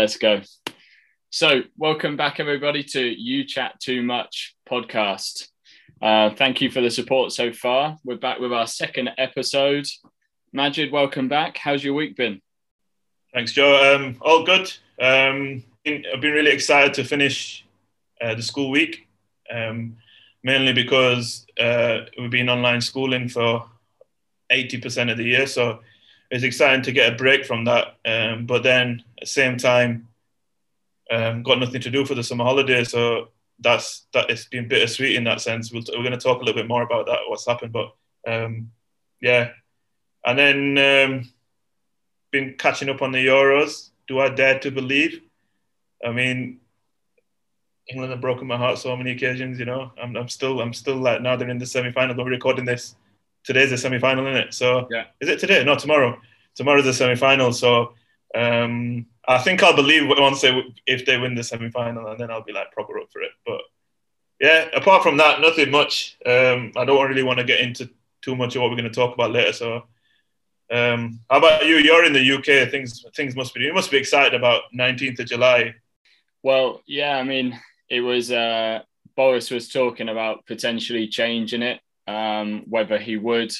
let's go. So, welcome back, everybody, to You Chat Too Much podcast. Uh, thank you for the support so far. We're back with our second episode. Majid, welcome back. How's your week been? Thanks, Joe. Um, all good. Um, I've been really excited to finish uh, the school week, um, mainly because uh, we've been online schooling for 80% of the year. So it's exciting to get a break from that. Um, but then at the same time, um, got nothing to do for the summer holiday. So that's that. It's been bittersweet in that sense. we we are going to talk a little bit more about that, what's happened. But um, yeah, and then um, been catching up on the Euros. Do I dare to believe? I mean, England have broken my heart so many occasions. You know, I'm, I'm still I'm still like now they're in the semi final. We're recording this. Today's the semi final, isn't it? So yeah, is it today? No, tomorrow. Tomorrow's the semi final. So um, I think I'll believe once they if they win the semi final, and then I'll be like proper up for it. But yeah, apart from that, nothing much. Um, I don't really want to get into too much of what we're going to talk about later. So, um, how about you? You're in the UK. Things things must be you must be excited about 19th of July. Well, yeah. I mean, it was uh, Boris was talking about potentially changing it, um, whether he would.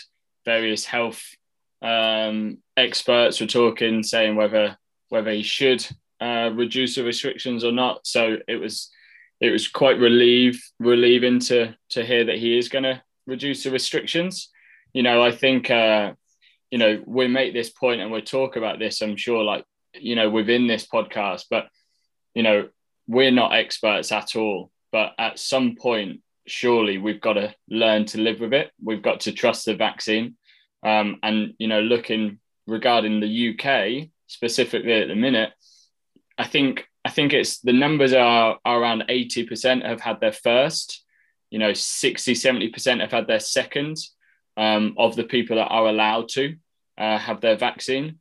Various health um, experts were talking, saying whether whether he should uh, reduce the restrictions or not. So it was it was quite relieve relieving to to hear that he is going to reduce the restrictions. You know, I think uh, you know we make this point and we talk about this. I'm sure, like you know, within this podcast, but you know, we're not experts at all. But at some point, surely we've got to learn to live with it. We've got to trust the vaccine. Um, and you know, looking regarding the UK specifically at the minute, I think I think it's the numbers are, are around 80% have had their first, you know, 60, 70% have had their second um, of the people that are allowed to uh, have their vaccine.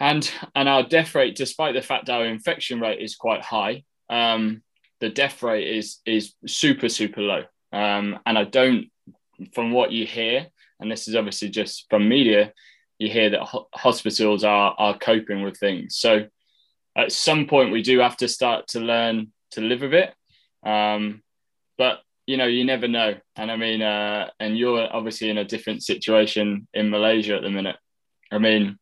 And, and our death rate, despite the fact our infection rate is quite high, um, the death rate is, is super, super low. Um, and I don't, from what you hear, and this is obviously just from media, you hear that ho- hospitals are are coping with things. So at some point, we do have to start to learn to live with it. Um, but you know, you never know. And I mean, uh, and you're obviously in a different situation in Malaysia at the minute. I mean,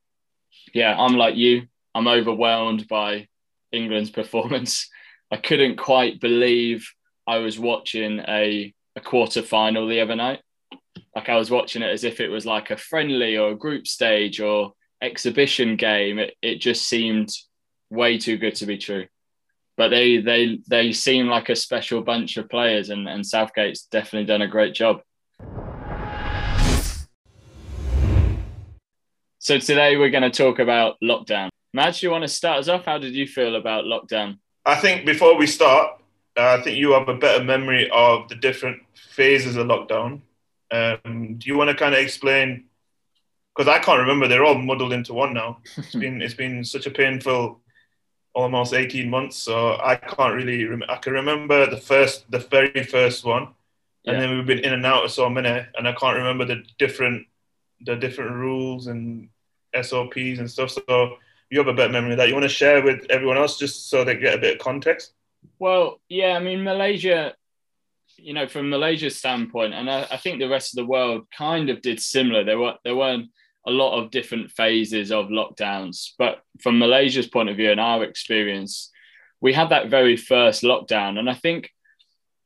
yeah, I'm like you. I'm overwhelmed by England's performance. I couldn't quite believe I was watching a, a quarter final the other night like I was watching it as if it was like a friendly or a group stage or exhibition game. It, it just seemed way too good to be true. But they they they seem like a special bunch of players, and, and Southgate's definitely done a great job. So today we're going to talk about lockdown. Madge, you want to start us off? How did you feel about lockdown? I think before we start, uh, I think you have a better memory of the different phases of lockdown. Um, do you want to kind of explain? Because I can't remember; they're all muddled into one now. It's been it's been such a painful almost 18 months, so I can't really. Rem- I can remember the first, the very first one, and yeah. then we've been in and out of so many, and I can't remember the different the different rules and SOPs and stuff. So you have a better memory that. You want to share with everyone else just so they get a bit of context? Well, yeah, I mean Malaysia you know, from Malaysia's standpoint, and I, I, think the rest of the world kind of did similar. There were there weren't a lot of different phases of lockdowns, but from Malaysia's point of view and our experience, we had that very first lockdown, and I think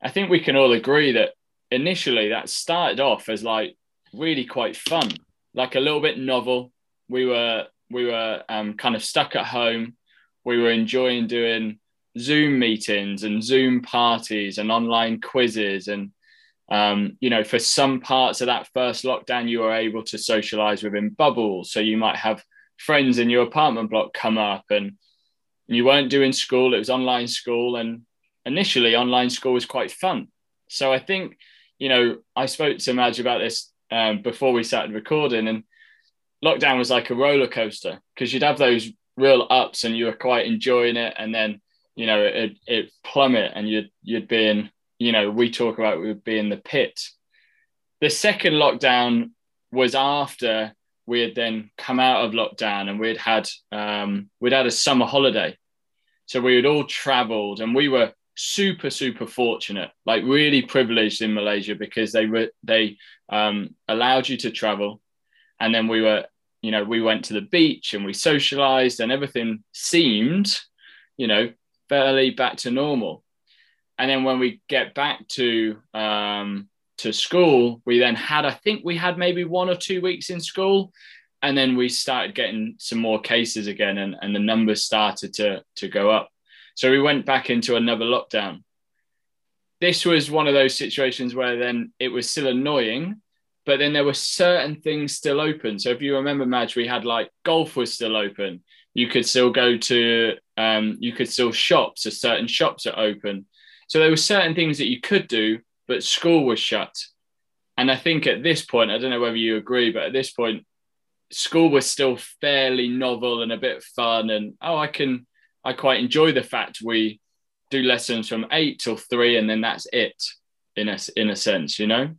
I think we can all agree that initially that started off as like really quite fun, like a little bit novel. We were we were um, kind of stuck at home. We were enjoying doing Zoom meetings and Zoom parties and online quizzes. And, um, you know, for some parts of that first lockdown, you were able to socialize within bubbles. So you might have friends in your apartment block come up and you weren't doing school, it was online school. And initially, online school was quite fun. So I think, you know, I spoke to Madge about this um, before we started recording, and lockdown was like a roller coaster because you'd have those real ups and you were quite enjoying it. And then you know, it it plummet and you'd you'd be in, you know, we talk about we'd be in the pit. The second lockdown was after we had then come out of lockdown and we'd had um, we'd had a summer holiday, so we had all travelled and we were super super fortunate, like really privileged in Malaysia because they were they um, allowed you to travel, and then we were you know we went to the beach and we socialized and everything seemed you know fairly back to normal, and then when we get back to um, to school, we then had, I think we had maybe one or two weeks in school. And then we started getting some more cases again, and, and the numbers started to, to go up. So we went back into another lockdown. This was one of those situations where then it was still annoying, but then there were certain things still open. So if you remember, Madge, we had like golf was still open. You could still go to, um, you could still shop. So certain shops are open. So there were certain things that you could do, but school was shut. And I think at this point, I don't know whether you agree, but at this point, school was still fairly novel and a bit fun. And oh, I can, I quite enjoy the fact we do lessons from eight till three, and then that's it, in a in a sense, you know.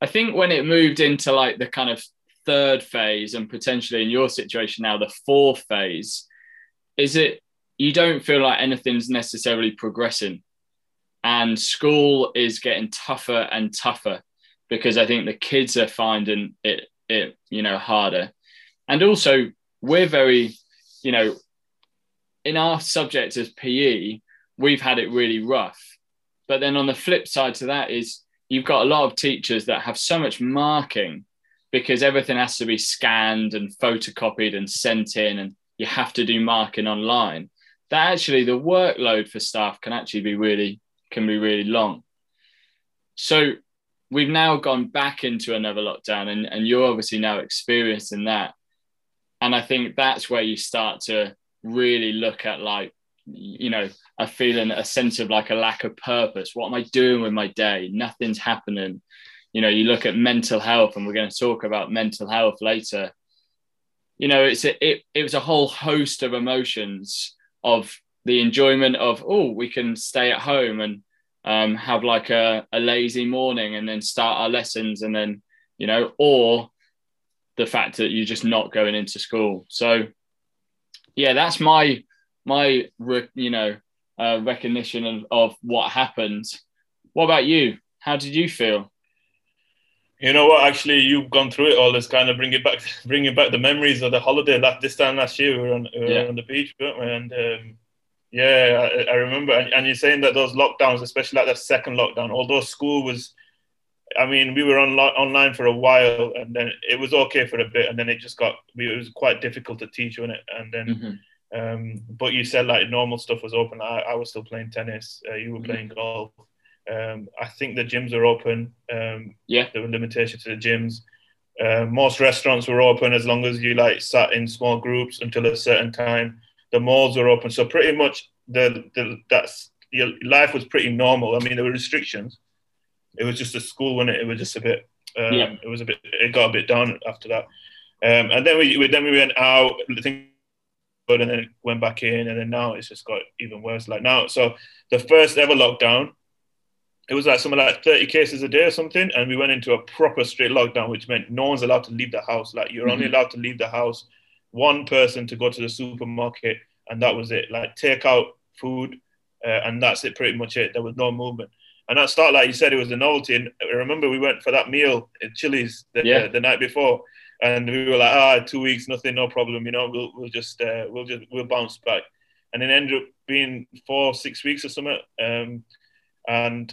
I think when it moved into like the kind of third phase, and potentially in your situation now, the fourth phase, is it you don't feel like anything's necessarily progressing. And school is getting tougher and tougher because I think the kids are finding it it you know harder, and also we're very you know in our subject as PE we've had it really rough, but then on the flip side to that is you've got a lot of teachers that have so much marking because everything has to be scanned and photocopied and sent in and you have to do marking online that actually the workload for staff can actually be really can be really long. So we've now gone back into another lockdown, and, and you're obviously now experiencing that. And I think that's where you start to really look at like, you know, a feeling, a sense of like a lack of purpose. What am I doing with my day? Nothing's happening. You know, you look at mental health, and we're going to talk about mental health later. You know, it's a, it, it was a whole host of emotions of the enjoyment of oh we can stay at home and um, have like a, a lazy morning and then start our lessons and then you know or the fact that you're just not going into school so yeah that's my my you know uh, recognition of, of what happened what about you how did you feel you know what? Actually, you've gone through it all. Let's kind of bring it back, bringing back the memories of the holiday. That this time last year, we were on, we were yeah. on the beach, weren't we? And um, yeah, I, I remember. And, and, you're saying that those lockdowns, especially like the second lockdown, although school was, I mean, we were on online for a while, and then it was okay for a bit, and then it just got, it was quite difficult to teach on it, and then. Mm-hmm. Um, but you said like normal stuff was open. I, I was still playing tennis. Uh, you were mm-hmm. playing golf. Um, I think the gyms are open. Um, yeah, there were limitations to the gyms. Uh, most restaurants were open as long as you like sat in small groups until a certain time the malls were open. So pretty much the, the that's your life was pretty normal. I mean, there were restrictions. It was just a school when it, it was just a bit. Um, yeah. It was a bit. It got a bit down after that, um, and then we, we then we went out. But and then it went back in, and then now it's just got even worse. Like now, so the first ever lockdown, it was like something like 30 cases a day or something, and we went into a proper straight lockdown, which meant no one's allowed to leave the house. Like you're mm-hmm. only allowed to leave the house one person to go to the supermarket, and that was it. Like take out food, uh, and that's it. Pretty much it. There was no movement. And that start, like you said, it was a novelty. And I remember we went for that meal at Chili's the, yeah. uh, the night before, and we were like, ah, two weeks, nothing, no problem. You know, we'll we'll just uh, we'll just we'll bounce back. And it ended up being four, six weeks or something. Um, and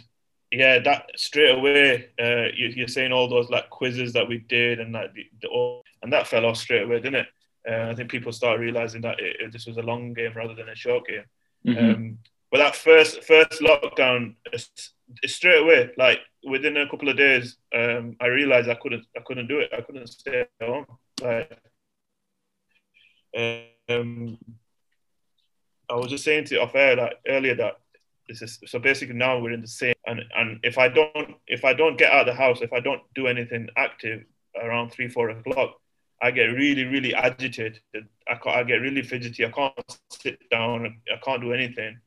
yeah, that straight away, uh, you, are saying all those like quizzes that we did, and like the, the, and that fell off straight away, didn't it? Uh, I think people start realizing that it, it, this was a long game rather than a short game. Mm-hmm. Um, but that first first lockdown, straight away, like within a couple of days, um, I realized I couldn't I couldn't do it. I couldn't stay home. Like, um, I was just saying to off air that earlier that this is so basically now we're in the same and and if I don't if I don't get out of the house, if I don't do anything active around three four o'clock, I get really, really agitated. I, I get really fidgety. I can't sit down. I can't do anything.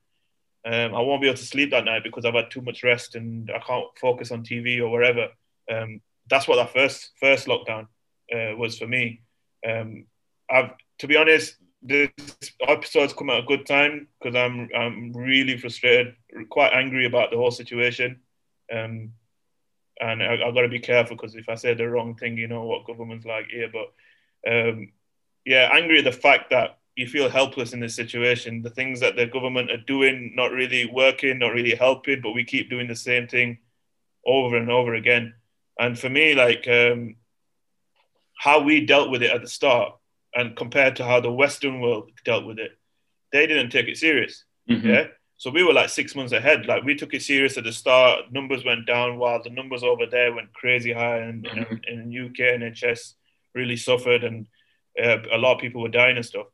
Um, I won't be able to sleep that night because I've had too much rest and I can't focus on TV or wherever. Um, that's what that first first lockdown uh, was for me. Um, I've to be honest, this episode's come at a good time because I'm I'm really frustrated, quite angry about the whole situation. Um, and I, have got to be careful because if I say the wrong thing, you know what government's like here. But um, yeah, angry at the fact that you feel helpless in this situation. The things that the government are doing, not really working, not really helping, but we keep doing the same thing over and over again. And for me, like um, how we dealt with it at the start, and compared to how the Western world dealt with it, they didn't take it serious. Mm-hmm. Yeah. So we were like six months ahead. Like we took it serious at the start. Numbers went down while the numbers over there went crazy high, and mm-hmm. in, in UK NHS really suffered, and uh, a lot of people were dying and stuff.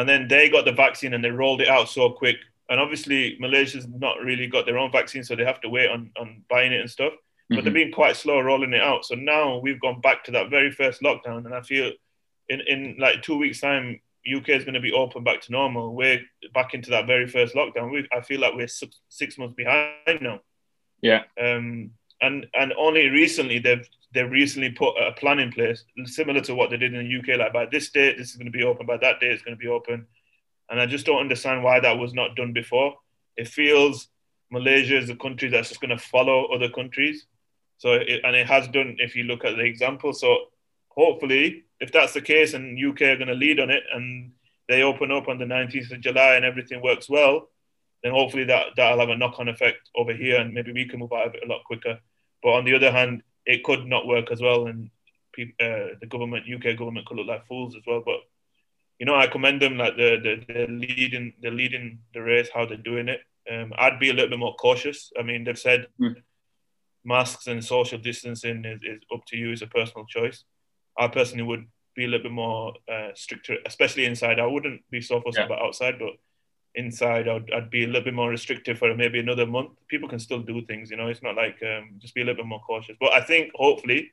And then they got the vaccine and they rolled it out so quick. And obviously Malaysia's not really got their own vaccine, so they have to wait on on buying it and stuff. Mm-hmm. But they're being quite slow rolling it out. So now we've gone back to that very first lockdown, and I feel in in like two weeks' time UK is going to be open back to normal. We're back into that very first lockdown. We, I feel like we're six, six months behind now. Yeah. Um, and and only recently they've they've recently put a plan in place similar to what they did in the UK. Like by this date, this is going to be open. By that date, it's going to be open. And I just don't understand why that was not done before. It feels Malaysia is a country that's just going to follow other countries. So it, and it has done. If you look at the example, so hopefully if that's the case and UK are going to lead on it and they open up on the 19th of July and everything works well, then hopefully that that'll have a knock-on effect over here and maybe we can move out of it a lot quicker. But on the other hand, it could not work as well, and uh, the government, UK government, could look like fools as well. But you know, I commend them like the the, the leading the leading the race, how they're doing it. Um, I'd be a little bit more cautious. I mean, they've said mm. masks and social distancing is, is up to you, it's a personal choice. I personally would be a little bit more uh, stricter, especially inside. I wouldn't be so fussed yeah. about outside, but inside I'd, I'd be a little bit more restrictive for maybe another month. People can still do things, you know. It's not like um, just be a little bit more cautious. But I think hopefully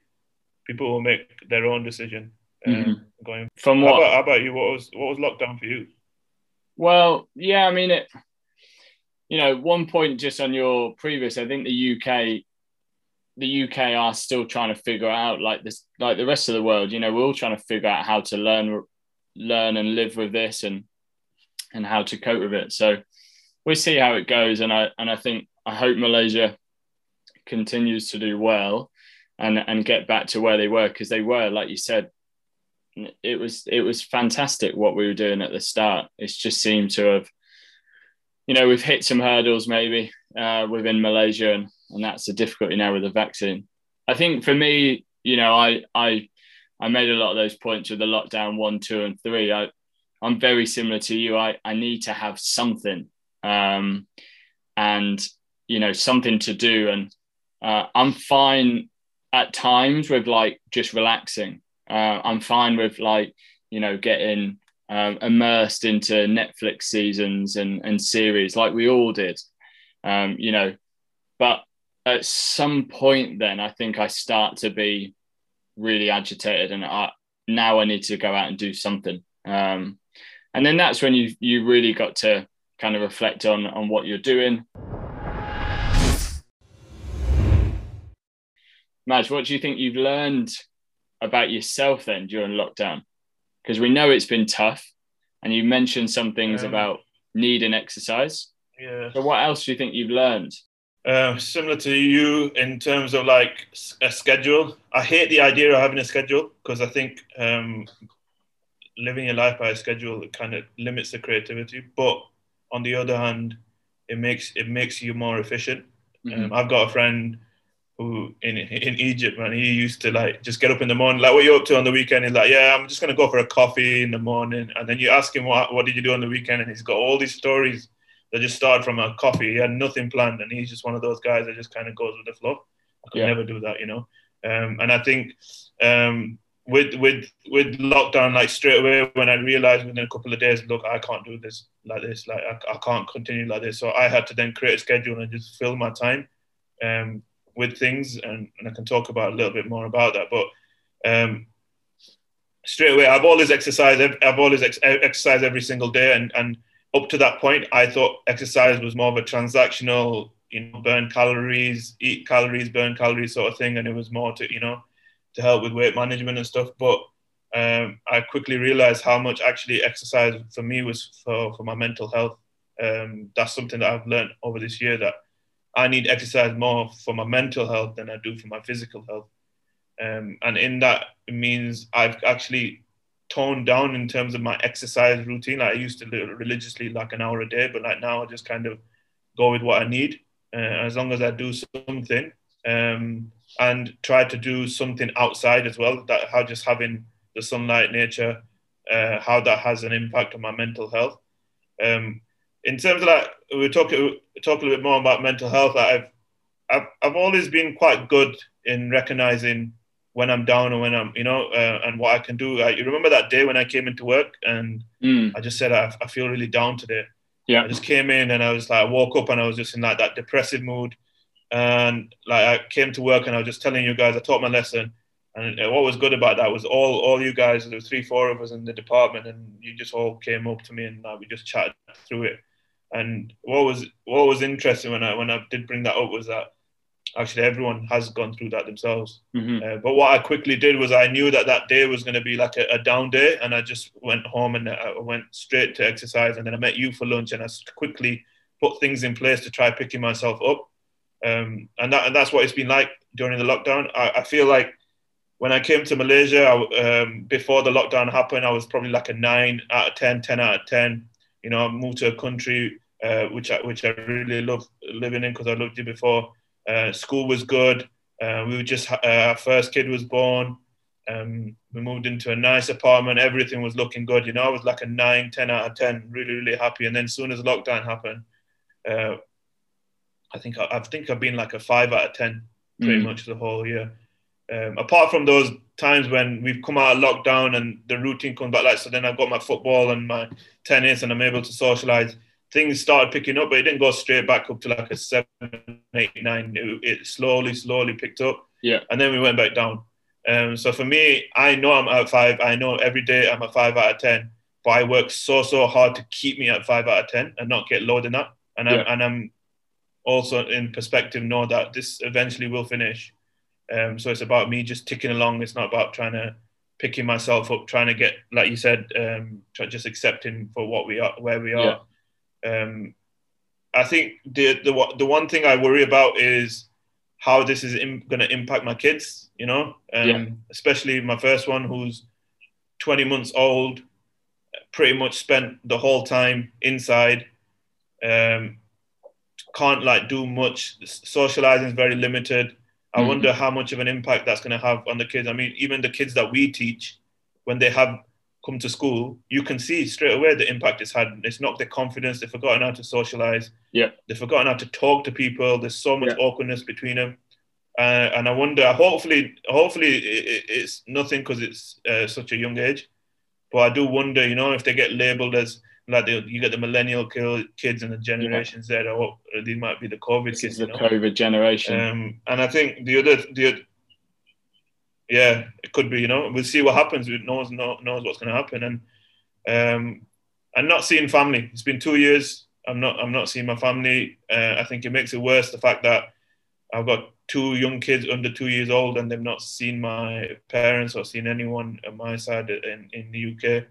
people will make their own decision um, mm-hmm. going. From what? How about, how about, you? What was what was lockdown for you? Well, yeah, I mean it. You know, one point just on your previous, I think the UK the UK are still trying to figure out like this like the rest of the world you know we're all trying to figure out how to learn learn and live with this and and how to cope with it so we'll see how it goes and I and I think I hope Malaysia continues to do well and and get back to where they were because they were like you said it was it was fantastic what we were doing at the start it's just seemed to have you know we've hit some hurdles maybe uh, within Malaysia and and that's the difficulty now with the vaccine. I think for me, you know, I I I made a lot of those points with the lockdown one, two, and three. I I'm very similar to you. I I need to have something, um, and you know, something to do, and uh, I'm fine at times with like just relaxing. Uh, I'm fine with like you know getting um, immersed into Netflix seasons and and series like we all did. Um, you know, but at some point then I think I start to be really agitated and I now I need to go out and do something. Um, and then that's when you you really got to kind of reflect on on what you're doing. Madge, what do you think you've learned about yourself then during lockdown? Because we know it's been tough, and you mentioned some things um, about need and exercise. Yeah. So what else do you think you've learned? Uh, similar to you in terms of like a schedule. I hate the idea of having a schedule because I think um, living your life by a schedule kind of limits the creativity. But on the other hand, it makes it makes you more efficient. Mm-hmm. Um, I've got a friend who in in Egypt, man, he used to like just get up in the morning, like what you up to on the weekend? He's like, yeah, I'm just gonna go for a coffee in the morning, and then you ask him what what did you do on the weekend, and he's got all these stories that just started from a coffee. He had nothing planned, and he's just one of those guys that just kind of goes with the flow. I could yeah. never do that, you know. Um, and I think um, with with with lockdown, like straight away when I realized within a couple of days, look, I can't do this like this, like I, I can't continue like this. So I had to then create a schedule and just fill my time um, with things, and, and I can talk about a little bit more about that. But um, straight away, I've always exercised. I've always ex- exercised every single day, and and up to that point, I thought exercise was more of a transactional, you know, burn calories, eat calories, burn calories sort of thing. And it was more to, you know, to help with weight management and stuff. But um, I quickly realized how much actually exercise for me was for, for my mental health. Um, that's something that I've learned over this year that I need exercise more for my mental health than I do for my physical health. Um, and in that means I've actually toned down in terms of my exercise routine. Like I used to do religiously like an hour a day, but like now I just kind of go with what I need. Uh, as long as I do something um, and try to do something outside as well, that how just having the sunlight, nature, uh, how that has an impact on my mental health. Um, in terms of that, we talk talk a little bit more about mental health. I've I've, I've always been quite good in recognizing when I'm down or when I'm, you know, uh, and what I can do. I, you remember that day when I came into work and mm. I just said, I, I, feel really down today. Yeah. I just came in and I was like, I woke up and I was just in like that depressive mood. And like I came to work and I was just telling you guys, I taught my lesson. And what was good about that was all, all you guys, there was three, four of us in the department and you just all came up to me and like, we just chatted through it. And what was, what was interesting when I, when I did bring that up was that actually everyone has gone through that themselves. Mm-hmm. Uh, but what I quickly did was I knew that that day was going to be like a, a, down day, and I just went home and I went straight to exercise. And then I met you for lunch, and I quickly put things in place to try picking myself up. Um, and that and that's what it's been like during the lockdown. I, I feel like when I came to Malaysia I, um, before the lockdown happened, I was probably like a nine out of 10, 10 out of ten. You know, I moved to a country uh, which I, which I really love living in because I loved it before. Uh, school was good. Uh, we were just uh, our first kid was born. Um, we moved into a nice apartment. Everything was looking good. You know, I was like a nine, 10 out of 10, really, really happy. And then as soon as lockdown happened, uh, I think I, I, think I've been like a five out of 10 pretty mm. much the whole year. Um, apart from those times when we've come out of lockdown and the routine comes back, like so, then I've got my football and my tennis, and I'm able to socialize things started picking up, but it didn't go straight back up to like a seven, eight, nine. It, it slowly, slowly picked up. Yeah. And then we went back down. Um, so for me, I know I'm at five. I know every day I'm a five out of 10, but I work so, so hard to keep me at five out of 10 and not get low than that. And I'm, and I'm also in perspective know that this eventually will finish. Um, so it's about me just ticking along. It's not about trying to picking myself up, trying to get, like you said, um, just accepting for what we are, where we are. Yeah um, I think the, the the one thing I worry about is how this is going to impact my kids. You know, um, yeah. especially my first one, who's 20 months old, pretty much spent the whole time inside. Um, can't like do much. Socializing is very limited. I mm-hmm. wonder how much of an impact that's going to have on the kids. I mean, even the kids that we teach, when they have come to school, you can see straight away the impact it's had. It's knocked their confidence. They've forgotten how to socialize. Yeah. They've forgotten how to talk to people. There's so much yeah. awkwardness between them. Uh, and I wonder, hopefully, hopefully it, it's nothing because it's uh, such a young age. But I do wonder, you know, if they get labeled as like the, you got the millennial kids and the generations yeah. there, or these might be the COVID this kids. the COVID generation. Um, and I think the other the yeah, it could be. You know, we'll see what happens. No one knows, knows what's going to happen, and um, and not seeing family. It's been two years. I'm not. I'm not seeing my family. Uh, I think it makes it worse the fact that I've got two young kids under two years old, and they've not seen my parents or seen anyone on my side in in the UK.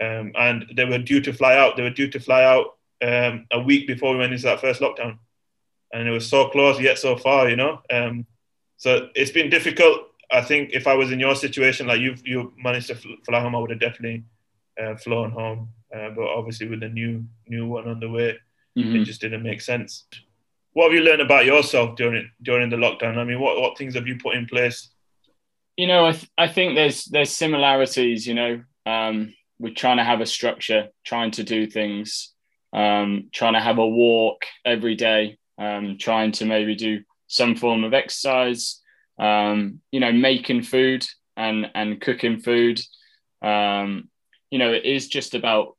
Um, and they were due to fly out. They were due to fly out um, a week before we went into that first lockdown, and it was so close yet so far. You know, um, so it's been difficult I think if I was in your situation, like you've you managed to fly home, I would have definitely uh, flown home. Uh, but obviously, with the new new one on the way, mm-hmm. it just didn't make sense. What have you learned about yourself during during the lockdown? I mean, what what things have you put in place? You know, I th- I think there's there's similarities. You know, um, we're trying to have a structure, trying to do things, um, trying to have a walk every day, um, trying to maybe do some form of exercise um, you know, making food and and cooking food. Um, you know, it is just about,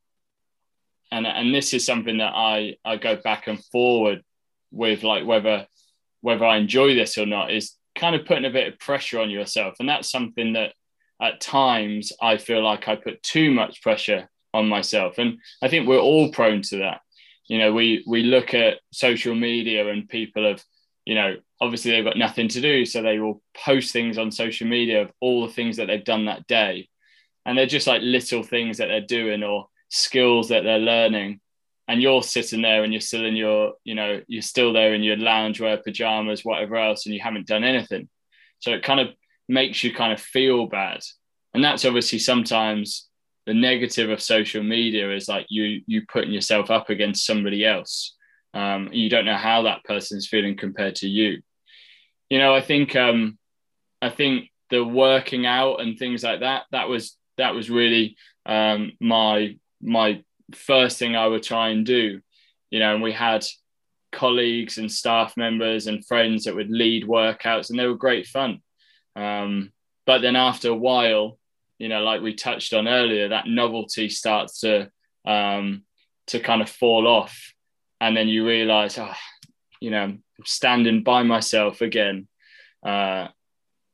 and and this is something that I I go back and forward with, like whether whether I enjoy this or not, is kind of putting a bit of pressure on yourself, and that's something that at times I feel like I put too much pressure on myself, and I think we're all prone to that. You know, we we look at social media and people have you know obviously they've got nothing to do, so they will post things on social media of all the things that they've done that day, and they're just like little things that they're doing or skills that they're learning. And you're sitting there and you're still in your you know you're still there in your loungewear pajamas whatever else and you haven't done anything. So it kind of makes you kind of feel bad. And that's obviously sometimes the negative of social media is like you you putting yourself up against somebody else. Um, you don't know how that person's feeling compared to you. You know i think um i think the working out and things like that that was that was really um my my first thing I would try and do, you know, and we had colleagues and staff members and friends that would lead workouts and they were great fun. Um, but then after a while, you know, like we touched on earlier, that novelty starts to um, to kind of fall off, and then you realize, oh, you know, I'm standing by myself again, uh,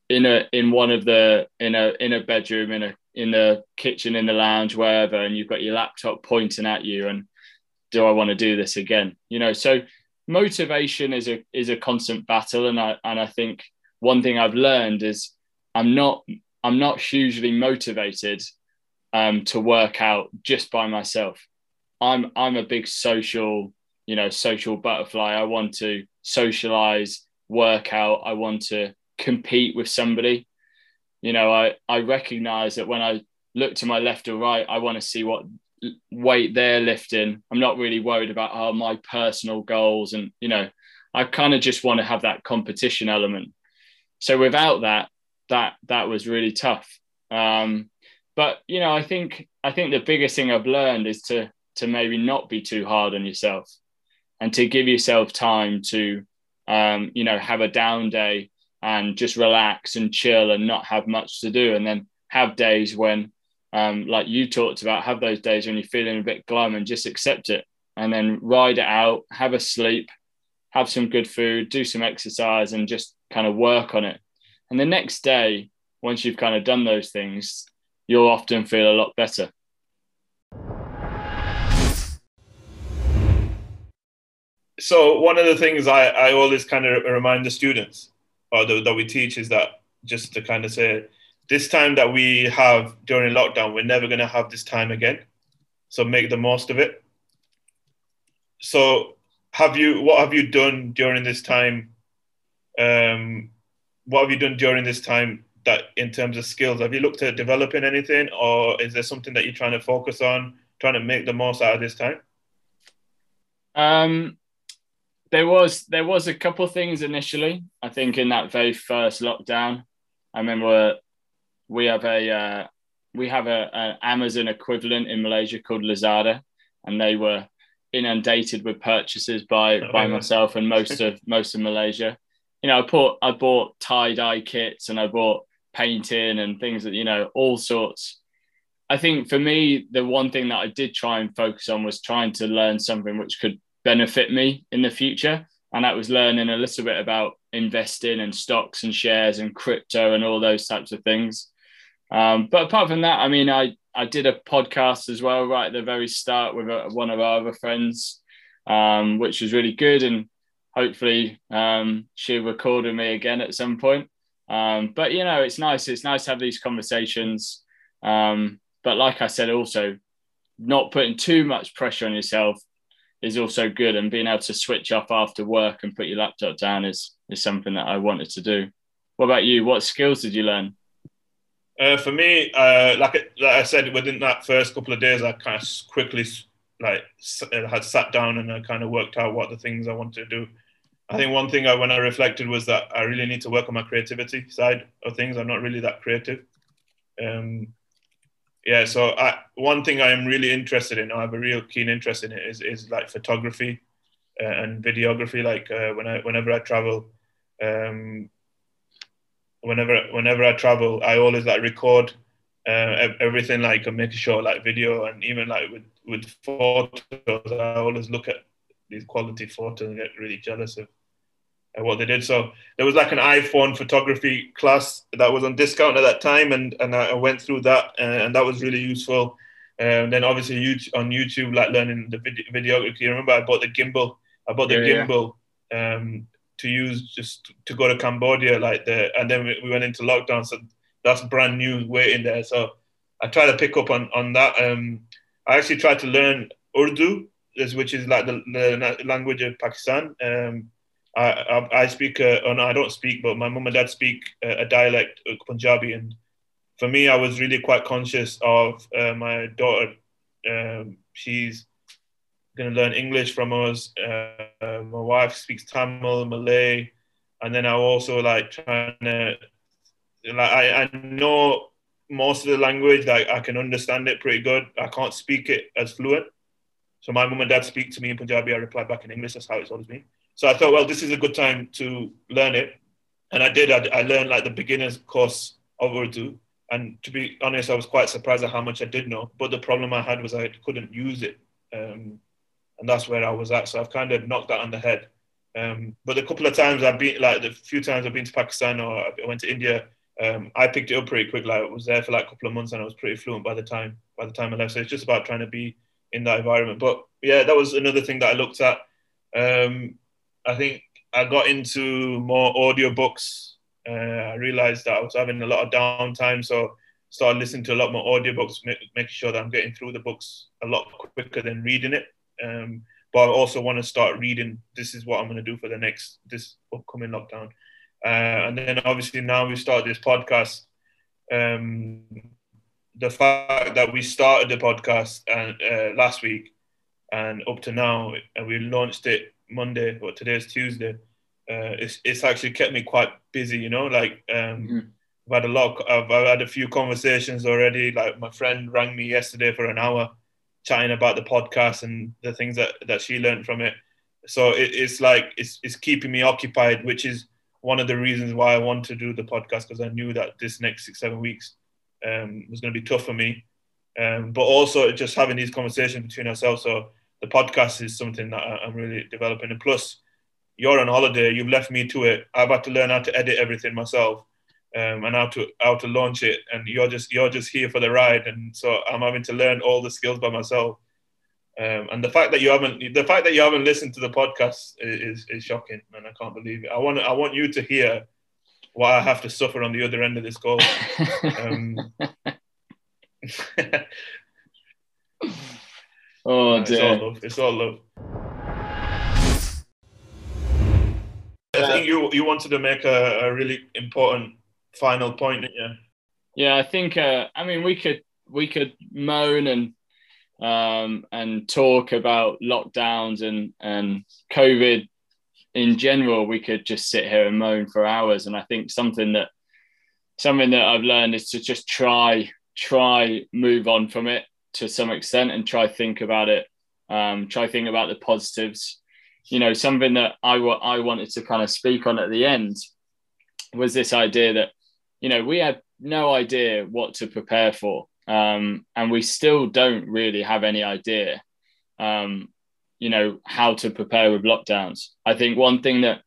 in a in one of the in a in a bedroom in a in the kitchen, in the lounge, wherever, and you've got your laptop pointing at you, and do I want to do this again? You know, so motivation is a is a constant battle, and I and I think one thing I've learned is I'm not I'm not hugely motivated um, to work out just by myself. I'm I'm a big social, you know, social butterfly. I want to socialize, work out. I want to compete with somebody you know, I, I recognize that when I look to my left or right, I want to see what weight they're lifting. I'm not really worried about oh, my personal goals. And, you know, I kind of just want to have that competition element. So without that, that that was really tough. Um, but you know, I think I think the biggest thing I've learned is to to maybe not be too hard on yourself and to give yourself time to um, you know have a down day and just relax and chill and not have much to do. And then have days when, um, like you talked about, have those days when you're feeling a bit glum and just accept it and then ride it out, have a sleep, have some good food, do some exercise, and just kind of work on it. And the next day, once you've kind of done those things, you'll often feel a lot better. So one of the things I, I always kind of remind the students or the, that we teach is that just to kind of say this time that we have during lockdown, we're never going to have this time again. So make the most of it. So have you what have you done during this time? Um, what have you done during this time that in terms of skills? Have you looked at developing anything, or is there something that you're trying to focus on, trying to make the most out of this time? Um, there was there was a couple things initially. I think in that very first lockdown, I remember we have a uh, we have a, an Amazon equivalent in Malaysia called Lazada, and they were inundated with purchases by oh, by myself and most of most of Malaysia. You know, I bought I bought tie dye kits and I bought painting and things that you know all sorts. I think for me, the one thing that I did try and focus on was trying to learn something which could benefit me in the future. And that was learning a little bit about investing and stocks and shares and crypto and all those types of things. Um, but apart from that, I mean, I, I did a podcast as well right at the very start with a, one of our other friends, um, which was really good. And hopefully um, she'll record with me again at some point. Um, but, you know, it's nice. It's nice to have these conversations. Um, but like I said, also not putting too much pressure on yourself is also good and being able to switch off after work and put your laptop down is is something that I wanted to do. What about you? What skills did you learn? Uh, for me, uh, like, like I said, within that first couple of days, I kind of quickly like had sat down and I kind of worked out what the things I wanted to do. I think one thing I, when I reflected was that I really need to work on my creativity side of things. I'm not really that creative. Um, yeah, so I, one thing I am really interested in, I have a real keen interest in it, is, is like photography uh, and videography. Like uh, when I, whenever I travel, um, whenever whenever I travel, I always like record uh, everything, like and make a short like video, and even like with with photos, I always look at these quality photos and get really jealous of what they did. So there was like an iPhone photography class that was on discount at that time, and and I went through that, and that was really useful. And then obviously YouTube, on YouTube, like learning the video, videography. Remember I bought the gimbal. I bought the yeah, gimbal yeah. Um, to use just to go to Cambodia, like the, and then we went into lockdown. So that's brand new waiting there. So I try to pick up on on that. Um, I actually tried to learn Urdu, which is like the, the language of Pakistan. Um, I, I, I speak, uh, oh no, I don't speak, but my mum and dad speak uh, a dialect of Punjabi. And for me, I was really quite conscious of uh, my daughter. Um, she's going to learn English from us. Uh, my wife speaks Tamil, Malay, and then I also like trying to like I, I know most of the language. Like I can understand it pretty good. I can't speak it as fluent. So my mum and dad speak to me in Punjabi. I reply back in English. That's how it's always been. So I thought, well, this is a good time to learn it, and I did. I, I learned like the beginners course of Urdu, and to be honest, I was quite surprised at how much I did know. But the problem I had was I couldn't use it. Um, and that's where I was at. So I've kind of knocked that on the head. Um, but a couple of times I've been, like the few times I've been to Pakistan or I went to India, um, I picked it up pretty quick. Like I was there for like a couple of months and I was pretty fluent by the time by the time I left. So it's just about trying to be in that environment. But yeah, that was another thing that I looked at. Um, I think I got into more audiobooks. Uh, I realized that I was having a lot of downtime, so started listening to a lot more audiobooks, make, making sure that I'm getting through the books a lot quicker than reading it. Um, but I also want to start reading. This is what I'm going to do for the next this upcoming lockdown. Uh, and then obviously now we start this podcast. Um, the fact that we started the podcast and uh, last week and up to now, and we launched it Monday, or today's Tuesday. Uh, it's it's actually kept me quite busy. You know, like um, mm-hmm. I've had a lot. Of, I've, I've had a few conversations already. Like my friend rang me yesterday for an hour chatting about the podcast and the things that, that she learned from it. So it, it's like it's, it's keeping me occupied, which is one of the reasons why I want to do the podcast because I knew that this next six seven weeks um, was going to be tough for me. Um, but also just having these conversations between ourselves. So the podcast is something that I'm really developing. And plus, you're on holiday. You've left me to it. I've had to learn how to edit everything myself um, and how to how to launch it. And you're just you're just here for the ride, and so I'm having to learn all the skills by myself. Um, and the fact that you haven't the fact that you haven't listened to the podcast is, is shocking, and I can't believe it. I want I want you to hear what I have to suffer on the other end of this call. um, oh dear. It's all love. It's all love. I think you you wanted to make a, a really important final point, yeah. Yeah, I think. Uh, I mean, we could we could moan and um, and talk about lockdowns and and COVID in general. We could just sit here and moan for hours. And I think something that something that I've learned is to just try try move on from it to some extent and try think about it. Um, try think about the positives. You know, something that I, w- I wanted to kind of speak on at the end was this idea that you know, we had no idea what to prepare for. Um, and we still don't really have any idea, um, you know, how to prepare with lockdowns. I think one thing that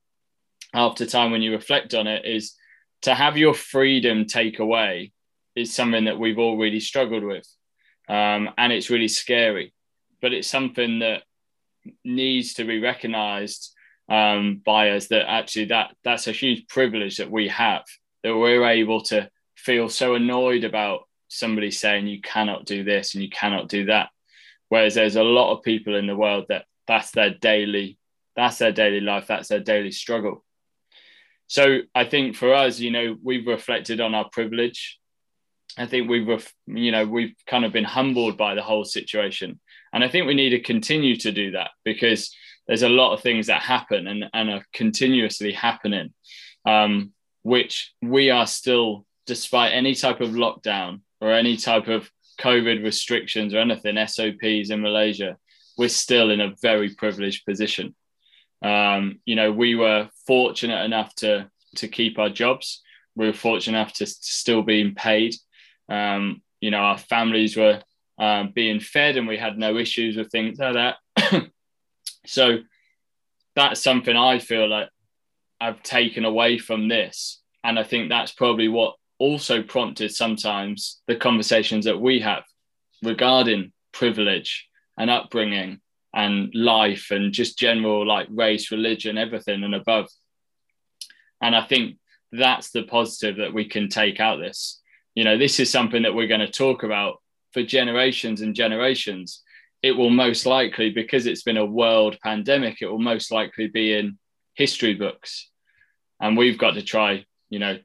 after time when you reflect on it is to have your freedom take away is something that we've all really struggled with. Um, and it's really scary, but it's something that needs to be recognized um, by us that actually that that's a huge privilege that we have that we're able to feel so annoyed about somebody saying you cannot do this and you cannot do that. Whereas there's a lot of people in the world that that's their daily that's their daily life that's their daily struggle. So i think for us you know we've reflected on our privilege. I think we've you know we've kind of been humbled by the whole situation. And i think we need to continue to do that because there's a lot of things that happen and, and are continuously happening um, which we are still, despite any type of lockdown or any type of COVID restrictions or anything, SOPs in Malaysia, we're still in a very privileged position. Um, you know, we were fortunate enough to to keep our jobs. We were fortunate enough to still being paid. Um, you know, our families were uh, being fed, and we had no issues with things like that. so that's something I feel like I've taken away from this. And I think that's probably what also prompted sometimes the conversations that we have regarding privilege and upbringing and life and just general like race, religion, everything and above. And I think that's the positive that we can take out this. You know, this is something that we're going to talk about for generations and generations. It will most likely, because it's been a world pandemic, it will most likely be in history books. And we've got to try, you know,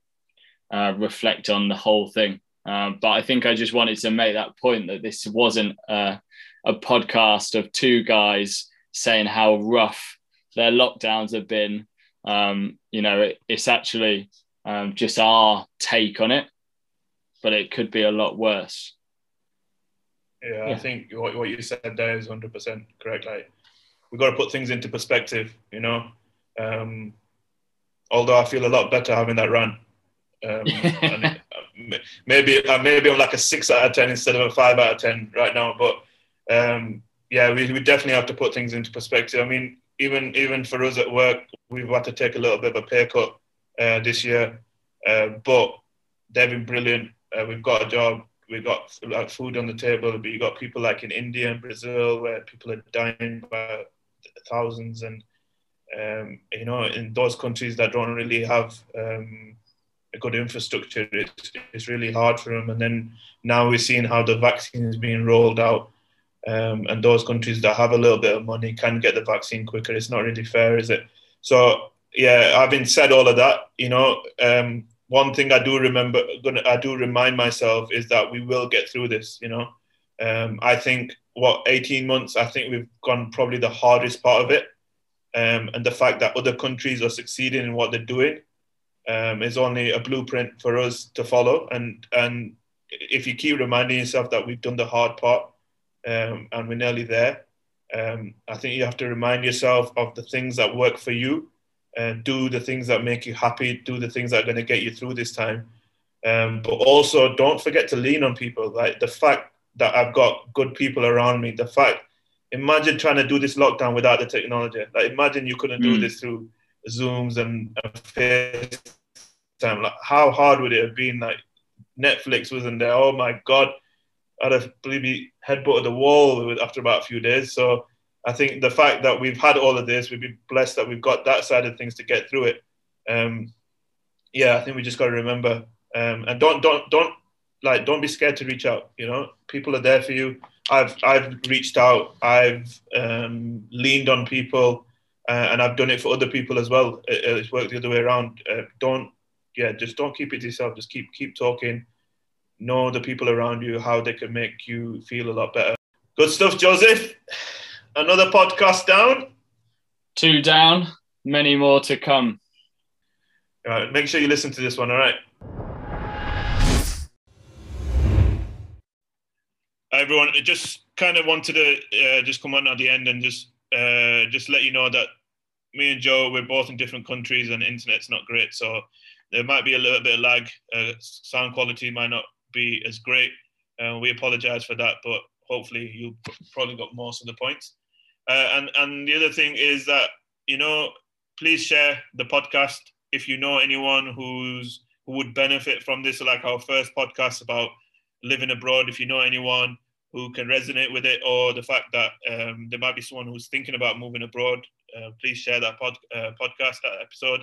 uh, reflect on the whole thing. Uh, but I think I just wanted to make that point that this wasn't a podcast of two guys saying how rough their lockdowns have been. Um, you know, it, it's actually um, just our take on it, but it could be a lot worse. Yeah, yeah. I think what, what you said there is 100% correct. Like, we've got to put things into perspective, you know. Um, although I feel a lot better having that run. Um, it, maybe uh, maybe I'm like a six out of ten instead of a five out of ten right now. But um, yeah, we, we definitely have to put things into perspective. I mean, even even for us at work, we've had to take a little bit of a pay cut uh, this year, uh, but they've been brilliant. Uh, we've got a job, we've got like food on the table, but you've got people like in India and Brazil where people are dying by thousands, and um, you know, in those countries that don't really have um, a good infrastructure, it's, it's really hard for them. And then now we're seeing how the vaccine is being rolled out. Um, and those countries that have a little bit of money can get the vaccine quicker. It's not really fair, is it? So yeah, having said all of that, you know, um, one thing I do remember, I do remind myself is that we will get through this. You know, um, I think what 18 months, I think we've gone probably the hardest part of it, um, and the fact that other countries are succeeding in what they're doing um, is only a blueprint for us to follow. And and if you keep reminding yourself that we've done the hard part um, and we're nearly there, um, I think you have to remind yourself of the things that work for you and do the things that make you happy, do the things that are going to get you through this time. Um, but also, don't forget to lean on people. Like the fact that I've got good people around me, the fact, imagine trying to do this lockdown without the technology. Like, imagine you couldn't mm. do this through Zooms and, and FaceTime. Like, how hard would it have been? Like, Netflix wasn't there. Oh my God. I'd have maybe headbutted the wall after about a few days. So, I think the fact that we've had all of this, we've been blessed that we've got that side of things to get through it. Um, yeah, I think we just got to remember um, and don't don't don't like don't be scared to reach out. You know, people are there for you. I've I've reached out. I've um, leaned on people, uh, and I've done it for other people as well. It, it's worked the other way around. Uh, don't yeah, just don't keep it to yourself. Just keep keep talking. Know the people around you, how they can make you feel a lot better. Good stuff, Joseph. Another podcast down. Two down, many more to come. All right, make sure you listen to this one, all right? Everyone, I just kind of wanted to uh, just come on at the end and just uh, just let you know that me and Joe, we're both in different countries and internet's not great. So there might be a little bit of lag. Uh, sound quality might not be as great. Uh, we apologize for that, but hopefully you probably got most of the points. Uh, and and the other thing is that you know, please share the podcast if you know anyone who's who would benefit from this. Like our first podcast about living abroad. If you know anyone who can resonate with it, or the fact that um, there might be someone who's thinking about moving abroad, uh, please share that pod, uh, podcast, that episode.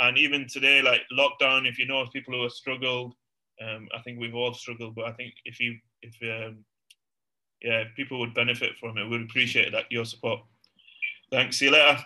And even today, like lockdown, if you know people who have struggled, um, I think we've all struggled. But I think if you if um, yeah, if people would benefit from it. We'd appreciate that your support. Thanks. See you later.